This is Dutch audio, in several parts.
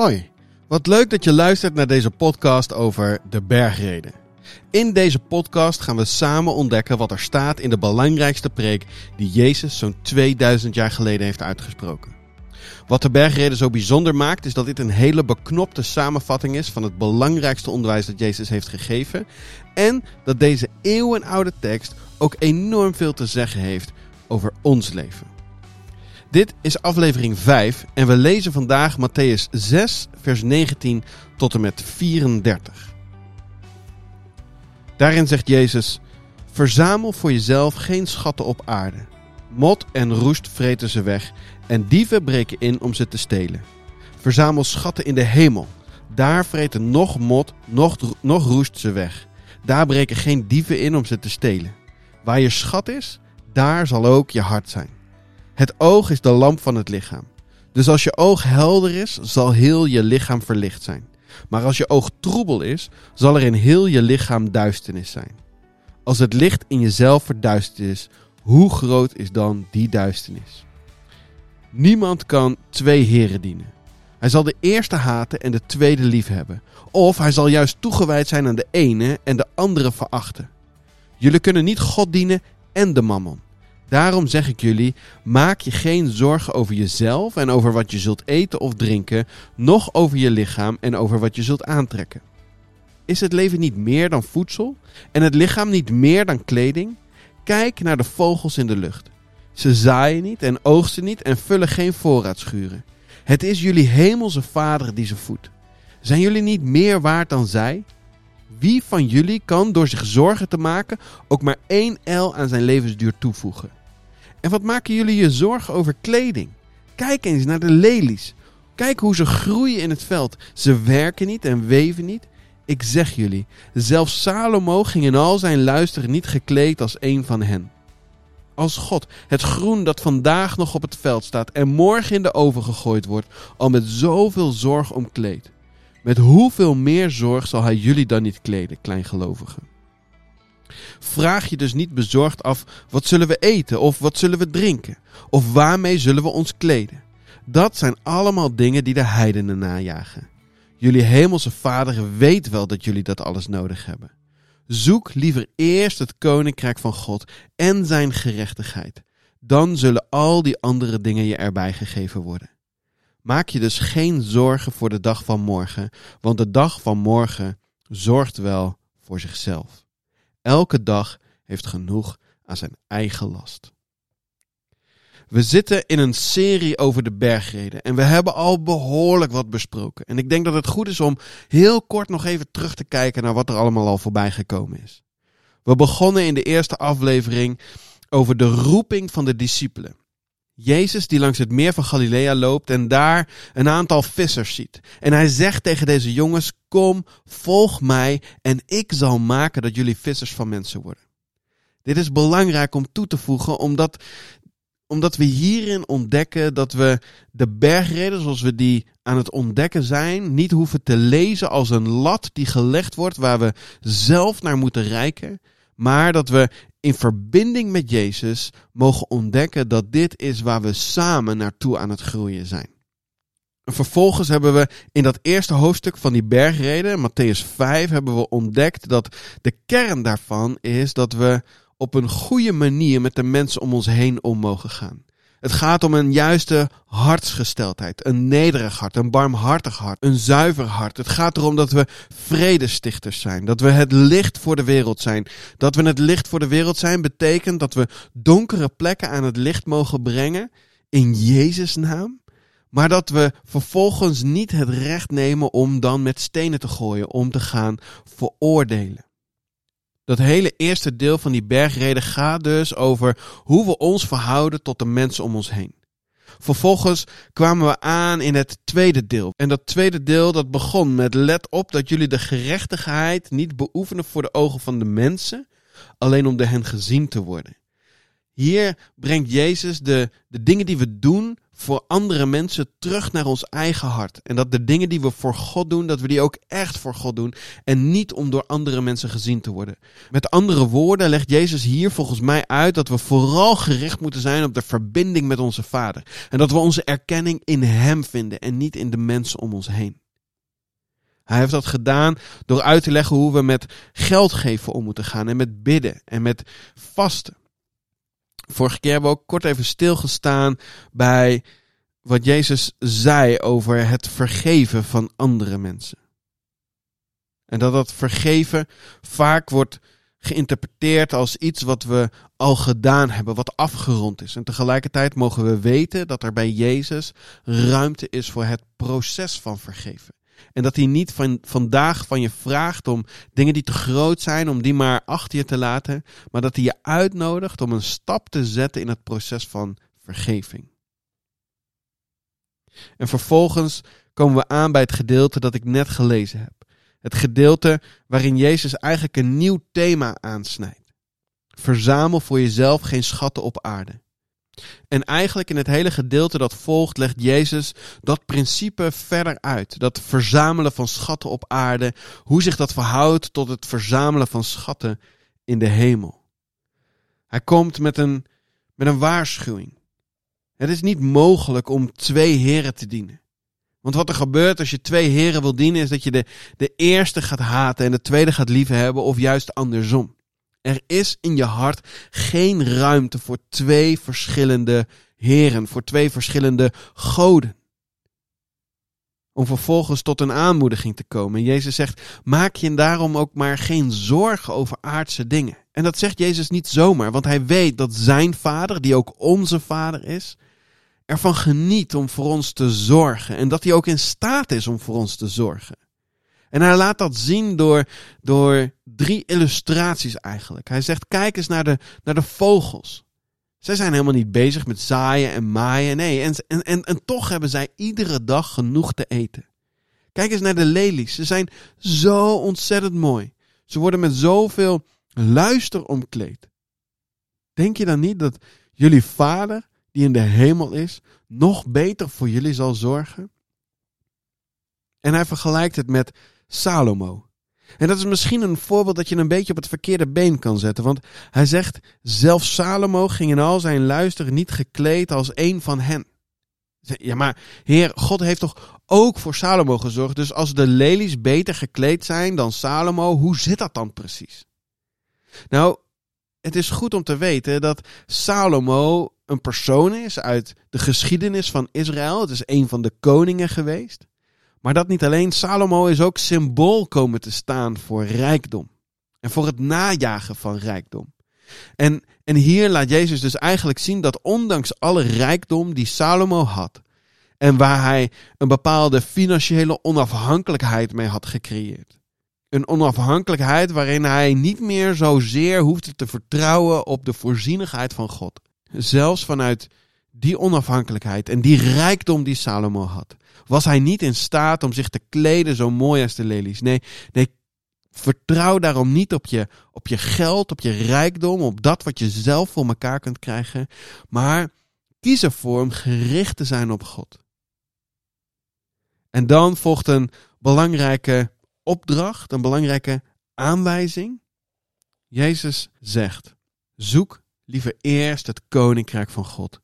Hoi, wat leuk dat je luistert naar deze podcast over de bergreden. In deze podcast gaan we samen ontdekken wat er staat in de belangrijkste preek die Jezus zo'n 2000 jaar geleden heeft uitgesproken. Wat de bergreden zo bijzonder maakt is dat dit een hele beknopte samenvatting is van het belangrijkste onderwijs dat Jezus heeft gegeven en dat deze eeuwenoude tekst ook enorm veel te zeggen heeft over ons leven. Dit is aflevering 5 en we lezen vandaag Matthäus 6, vers 19 tot en met 34. Daarin zegt Jezus: Verzamel voor jezelf geen schatten op aarde. Mot en roest vreten ze weg en dieven breken in om ze te stelen. Verzamel schatten in de hemel. Daar vreten nog mot, nog, nog roest ze weg. Daar breken geen dieven in om ze te stelen. Waar je schat is, daar zal ook je hart zijn. Het oog is de lamp van het lichaam. Dus als je oog helder is, zal heel je lichaam verlicht zijn. Maar als je oog troebel is, zal er in heel je lichaam duisternis zijn. Als het licht in jezelf verduisterd is, hoe groot is dan die duisternis? Niemand kan twee heren dienen. Hij zal de eerste haten en de tweede liefhebben. Of hij zal juist toegewijd zijn aan de ene en de andere verachten. Jullie kunnen niet God dienen en de mammon. Daarom zeg ik jullie: maak je geen zorgen over jezelf en over wat je zult eten of drinken, noch over je lichaam en over wat je zult aantrekken. Is het leven niet meer dan voedsel en het lichaam niet meer dan kleding? Kijk naar de vogels in de lucht. Ze zaaien niet en oogsten niet en vullen geen voorraadschuren. Het is jullie hemelse Vader die ze voedt. Zijn jullie niet meer waard dan zij? Wie van jullie kan door zich zorgen te maken ook maar één el aan zijn levensduur toevoegen? En wat maken jullie je zorgen over kleding? Kijk eens naar de lelies. Kijk hoe ze groeien in het veld. Ze werken niet en weven niet. Ik zeg jullie, zelfs Salomo ging in al zijn luisteren niet gekleed als een van hen. Als God het groen dat vandaag nog op het veld staat en morgen in de oven gegooid wordt, al met zoveel zorg omkleedt, met hoeveel meer zorg zal hij jullie dan niet kleden, kleingelovigen? Vraag je dus niet bezorgd af: wat zullen we eten of wat zullen we drinken? Of waarmee zullen we ons kleden? Dat zijn allemaal dingen die de heidenen najagen. Jullie hemelse Vader weet wel dat jullie dat alles nodig hebben. Zoek liever eerst het koninkrijk van God en zijn gerechtigheid. Dan zullen al die andere dingen je erbij gegeven worden. Maak je dus geen zorgen voor de dag van morgen, want de dag van morgen zorgt wel voor zichzelf. Elke dag heeft genoeg aan zijn eigen last. We zitten in een serie over de bergreden en we hebben al behoorlijk wat besproken. En ik denk dat het goed is om heel kort nog even terug te kijken naar wat er allemaal al voorbij gekomen is. We begonnen in de eerste aflevering over de roeping van de discipelen. Jezus die langs het meer van Galilea loopt en daar een aantal vissers ziet. En hij zegt tegen deze jongens: Kom, volg mij en ik zal maken dat jullie vissers van mensen worden. Dit is belangrijk om toe te voegen, omdat, omdat we hierin ontdekken dat we de bergreden zoals we die aan het ontdekken zijn, niet hoeven te lezen als een lat die gelegd wordt waar we zelf naar moeten reiken, maar dat we in verbinding met Jezus mogen ontdekken dat dit is waar we samen naartoe aan het groeien zijn. vervolgens hebben we in dat eerste hoofdstuk van die bergreden, Matthäus 5, hebben we ontdekt dat de kern daarvan is dat we op een goede manier met de mensen om ons heen om mogen gaan. Het gaat om een juiste hartsgesteldheid, een nederig hart, een barmhartig hart, een zuiver hart. Het gaat erom dat we vredestichters zijn, dat we het licht voor de wereld zijn. Dat we het licht voor de wereld zijn betekent dat we donkere plekken aan het licht mogen brengen in Jezus' naam. Maar dat we vervolgens niet het recht nemen om dan met stenen te gooien, om te gaan veroordelen. Dat hele eerste deel van die bergreden gaat dus over hoe we ons verhouden tot de mensen om ons heen. Vervolgens kwamen we aan in het tweede deel. En dat tweede deel dat begon met let op dat jullie de gerechtigheid niet beoefenen voor de ogen van de mensen, alleen om door hen gezien te worden. Hier brengt Jezus de, de dingen die we doen voor andere mensen terug naar ons eigen hart. En dat de dingen die we voor God doen, dat we die ook echt voor God doen. En niet om door andere mensen gezien te worden. Met andere woorden legt Jezus hier volgens mij uit dat we vooral gericht moeten zijn op de verbinding met onze Vader. En dat we onze erkenning in Hem vinden en niet in de mensen om ons heen. Hij heeft dat gedaan door uit te leggen hoe we met geld geven om moeten gaan. En met bidden en met vasten. Vorige keer hebben we ook kort even stilgestaan bij wat Jezus zei over het vergeven van andere mensen. En dat dat vergeven vaak wordt geïnterpreteerd als iets wat we al gedaan hebben, wat afgerond is. En tegelijkertijd mogen we weten dat er bij Jezus ruimte is voor het proces van vergeven. En dat hij niet van, vandaag van je vraagt om dingen die te groot zijn, om die maar achter je te laten. Maar dat hij je uitnodigt om een stap te zetten in het proces van vergeving. En vervolgens komen we aan bij het gedeelte dat ik net gelezen heb. Het gedeelte waarin Jezus eigenlijk een nieuw thema aansnijdt. Verzamel voor jezelf geen schatten op aarde. En eigenlijk in het hele gedeelte dat volgt legt Jezus dat principe verder uit. Dat verzamelen van schatten op aarde, hoe zich dat verhoudt tot het verzamelen van schatten in de hemel. Hij komt met een, met een waarschuwing. Het is niet mogelijk om twee heren te dienen. Want wat er gebeurt als je twee heren wil dienen, is dat je de, de eerste gaat haten en de tweede gaat liefhebben, of juist andersom. Er is in je hart geen ruimte voor twee verschillende heren, voor twee verschillende goden. Om vervolgens tot een aanmoediging te komen. En Jezus zegt: Maak je daarom ook maar geen zorgen over aardse dingen. En dat zegt Jezus niet zomaar, want hij weet dat zijn vader, die ook onze vader is, ervan geniet om voor ons te zorgen. En dat hij ook in staat is om voor ons te zorgen. En hij laat dat zien door, door drie illustraties eigenlijk. Hij zegt: kijk eens naar de, naar de vogels. Zij zijn helemaal niet bezig met zaaien en maaien. Nee, en, en, en, en toch hebben zij iedere dag genoeg te eten. Kijk eens naar de lelies. Ze zijn zo ontzettend mooi. Ze worden met zoveel luister omkleed. Denk je dan niet dat jullie vader, die in de hemel is, nog beter voor jullie zal zorgen? En hij vergelijkt het met Salomo. En dat is misschien een voorbeeld dat je een beetje op het verkeerde been kan zetten. Want hij zegt, zelfs Salomo ging in al zijn luister niet gekleed als een van hen. Ja, maar Heer, God heeft toch ook voor Salomo gezorgd. Dus als de lelies beter gekleed zijn dan Salomo, hoe zit dat dan precies? Nou, het is goed om te weten dat Salomo een persoon is uit de geschiedenis van Israël. Het is een van de koningen geweest. Maar dat niet alleen, Salomo is ook symbool komen te staan voor rijkdom. En voor het najagen van rijkdom. En, en hier laat Jezus dus eigenlijk zien dat ondanks alle rijkdom die Salomo had, en waar hij een bepaalde financiële onafhankelijkheid mee had gecreëerd. Een onafhankelijkheid waarin hij niet meer zozeer hoefde te vertrouwen op de voorzienigheid van God. Zelfs vanuit die onafhankelijkheid en die rijkdom die Salomo had, was hij niet in staat om zich te kleden zo mooi als de lelies. Nee, nee vertrouw daarom niet op je, op je geld, op je rijkdom, op dat wat je zelf voor elkaar kunt krijgen. Maar kies ervoor om gericht te zijn op God. En dan volgt een belangrijke opdracht, een belangrijke aanwijzing. Jezus zegt: Zoek liever eerst het koninkrijk van God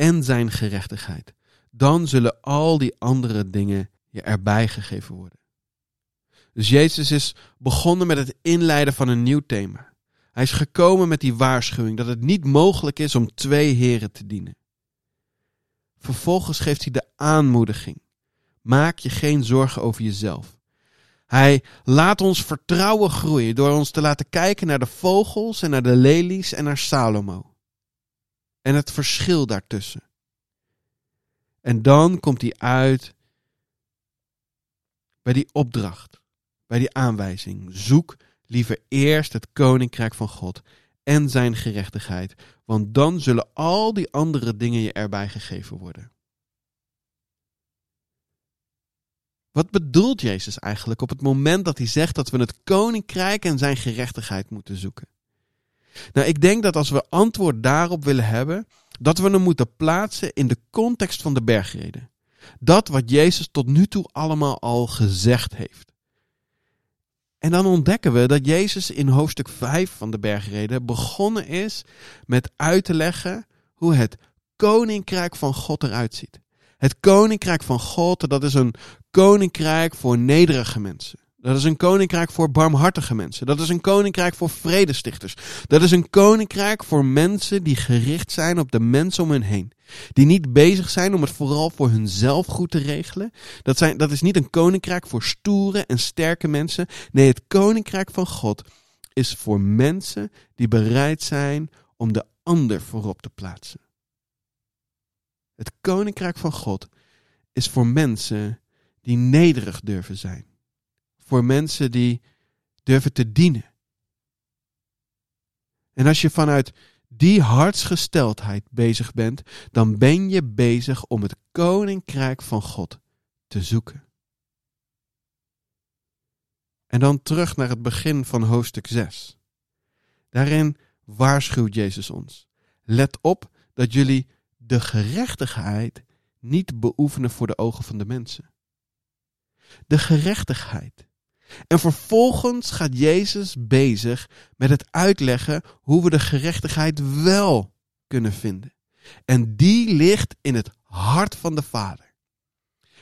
en zijn gerechtigheid dan zullen al die andere dingen je erbij gegeven worden. Dus Jezus is begonnen met het inleiden van een nieuw thema. Hij is gekomen met die waarschuwing dat het niet mogelijk is om twee heren te dienen. Vervolgens geeft hij de aanmoediging. Maak je geen zorgen over jezelf. Hij laat ons vertrouwen groeien door ons te laten kijken naar de vogels en naar de lelies en naar Salomo. En het verschil daartussen. En dan komt hij uit bij die opdracht, bij die aanwijzing. Zoek liever eerst het koninkrijk van God en zijn gerechtigheid, want dan zullen al die andere dingen je erbij gegeven worden. Wat bedoelt Jezus eigenlijk op het moment dat hij zegt dat we het koninkrijk en zijn gerechtigheid moeten zoeken? Nou, ik denk dat als we antwoord daarop willen hebben, dat we hem moeten plaatsen in de context van de bergreden. Dat wat Jezus tot nu toe allemaal al gezegd heeft. En dan ontdekken we dat Jezus in hoofdstuk 5 van de bergreden begonnen is met uit te leggen hoe het koninkrijk van God eruit ziet. Het koninkrijk van God, dat is een koninkrijk voor nederige mensen. Dat is een koninkrijk voor barmhartige mensen. Dat is een koninkrijk voor vredestichters. Dat is een koninkrijk voor mensen die gericht zijn op de mensen om hen heen. Die niet bezig zijn om het vooral voor hunzelf goed te regelen. Dat, zijn, dat is niet een koninkrijk voor stoere en sterke mensen. Nee, het koninkrijk van God is voor mensen die bereid zijn om de ander voorop te plaatsen. Het koninkrijk van God is voor mensen die nederig durven zijn. Voor mensen die durven te dienen. En als je vanuit die hartsgesteldheid bezig bent, dan ben je bezig om het koninkrijk van God te zoeken. En dan terug naar het begin van hoofdstuk 6. Daarin waarschuwt Jezus ons. Let op dat jullie de gerechtigheid niet beoefenen voor de ogen van de mensen. De gerechtigheid. En vervolgens gaat Jezus bezig met het uitleggen hoe we de gerechtigheid wel kunnen vinden. En die ligt in het hart van de Vader.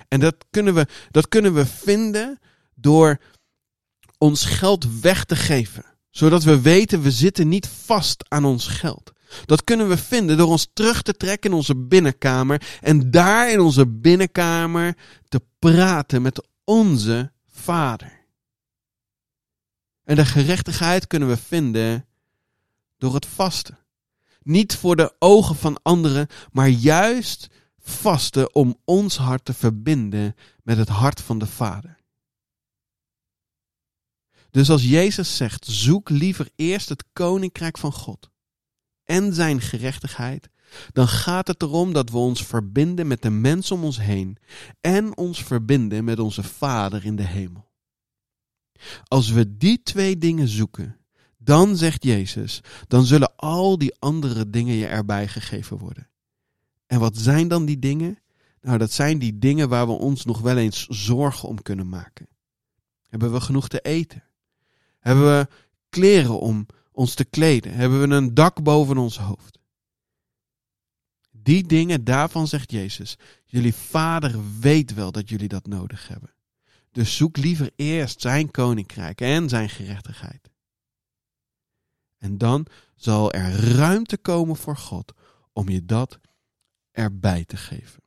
En dat kunnen we, dat kunnen we vinden door ons geld weg te geven. Zodat we weten, we zitten niet vast aan ons geld. Dat kunnen we vinden door ons terug te trekken in onze binnenkamer en daar in onze binnenkamer te praten met onze Vader. En de gerechtigheid kunnen we vinden door het vasten. Niet voor de ogen van anderen, maar juist vasten om ons hart te verbinden met het hart van de Vader. Dus als Jezus zegt: zoek liever eerst het koninkrijk van God en zijn gerechtigheid, dan gaat het erom dat we ons verbinden met de mens om ons heen en ons verbinden met onze Vader in de hemel. Als we die twee dingen zoeken, dan zegt Jezus, dan zullen al die andere dingen je erbij gegeven worden. En wat zijn dan die dingen? Nou, dat zijn die dingen waar we ons nog wel eens zorgen om kunnen maken. Hebben we genoeg te eten? Hebben we kleren om ons te kleden? Hebben we een dak boven ons hoofd? Die dingen, daarvan zegt Jezus, jullie vader weet wel dat jullie dat nodig hebben. Dus zoek liever eerst zijn koninkrijk en zijn gerechtigheid. En dan zal er ruimte komen voor God om je dat erbij te geven.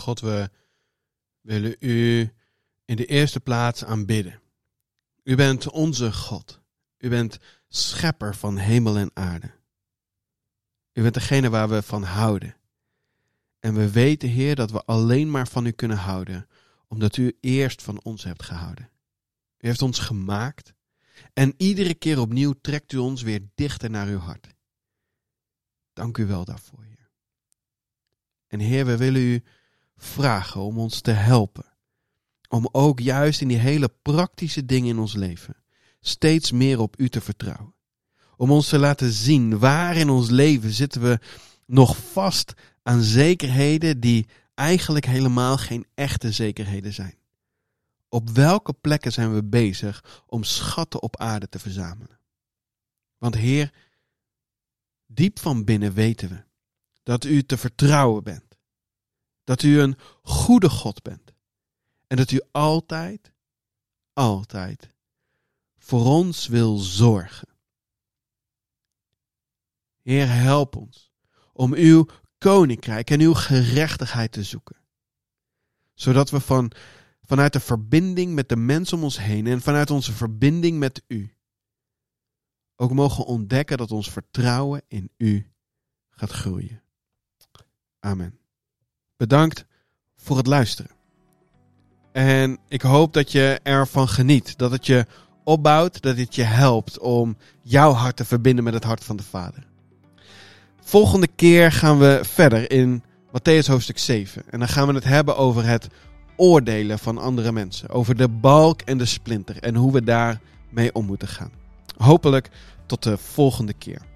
God, we willen u in de eerste plaats aanbidden. U bent onze God. U bent schepper van hemel en aarde. U bent degene waar we van houden. En we weten, Heer, dat we alleen maar van u kunnen houden, omdat u eerst van ons hebt gehouden. U heeft ons gemaakt en iedere keer opnieuw trekt u ons weer dichter naar uw hart. Dank u wel daarvoor, Heer. En Heer, we willen u vragen om ons te helpen. Om ook juist in die hele praktische dingen in ons leven steeds meer op u te vertrouwen. Om ons te laten zien waar in ons leven zitten we nog vast aan zekerheden die eigenlijk helemaal geen echte zekerheden zijn. Op welke plekken zijn we bezig om schatten op aarde te verzamelen? Want Heer, diep van binnen weten we dat u te vertrouwen bent. Dat u een goede God bent. En dat u altijd, altijd voor ons wil zorgen. Heer, help ons om uw koninkrijk en uw gerechtigheid te zoeken. Zodat we van, vanuit de verbinding met de mensen om ons heen en vanuit onze verbinding met u ook mogen ontdekken dat ons vertrouwen in u gaat groeien. Amen. Bedankt voor het luisteren. En ik hoop dat je ervan geniet, dat het je opbouwt, dat het je helpt om jouw hart te verbinden met het hart van de Vader. Volgende keer gaan we verder in Matthäus hoofdstuk 7. En dan gaan we het hebben over het oordelen van andere mensen. Over de balk en de splinter en hoe we daarmee om moeten gaan. Hopelijk tot de volgende keer.